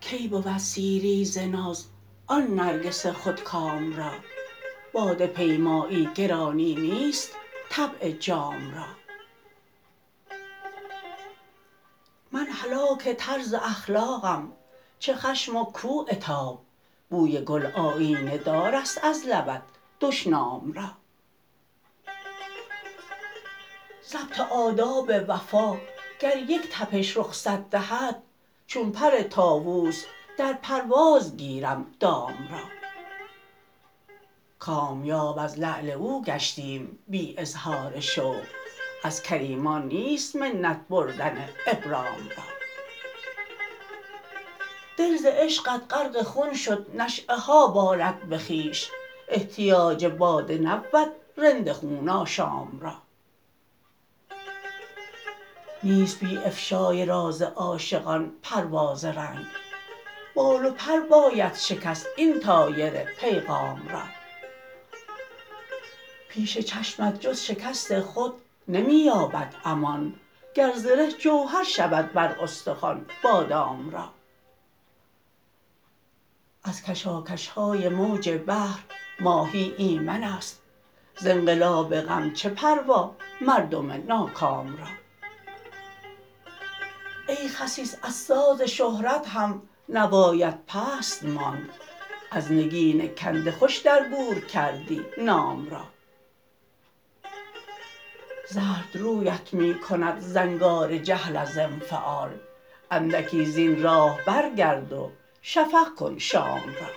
کی بود سیری ز ناز آن نرگس خودکام را؟ باده پیمایی گرانی نیست طبع جام را. من هلاک طرز اخلاقم چه خشم و کو عتاب بوی گل آیینه دار است از لبت دشنام را. ضبط آداب وفا گر یک تپش رخصت دهد چون پر طاووس در پرواز گیرم دام را. کامیاب از لعل او گشتیم بی اظهار شوق از کریمان نیست منت بردن ابرام را. دل ز عشقت غرق خون شد نشیه ها بالد به خویش. احتیاج باده نبود رند خون آشام را. نیست بی افشای راز عاشقان پرواز رنگ. بال و پر باید شکست این طایر پیغام را. پیش چشمت جز شکست خود نمی یابد امان گر زره جوهر شود بر استخوان بادام را. از کشاکش های موج بحر ماهی ایمن است. ز انقلاب غم چه پروا مردم ناکام را. ای خسیس از ساز شهرت هم نوایت پست ماند. از نگین کنده خوش در گور کردی نام را. زردرویت می کند زنگار جهل از انفعال. اندکی زین راه برگرد و شفق کن شام را.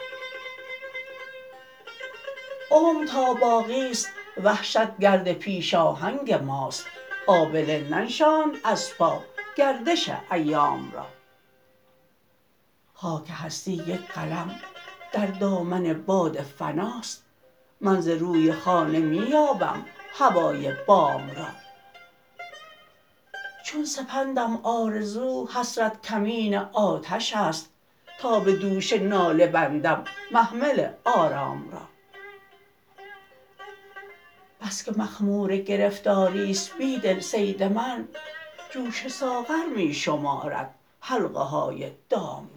عمر تا باقی است وحشت گرد پیشاهنگ ماست. آبله ننشاند از پا گردش ایام را. خاک هستی یک قلم در دامن باد فناست. من ز روی خانه می یابم هوای بام را. چون سپندم آرزو حسرت کمین آتش است. تا به دوش ناله بندم محمل آرام را. بس که مخمور گرفتاری است بیدل صید من جوش ساغر می شمارد حلقه های دام را.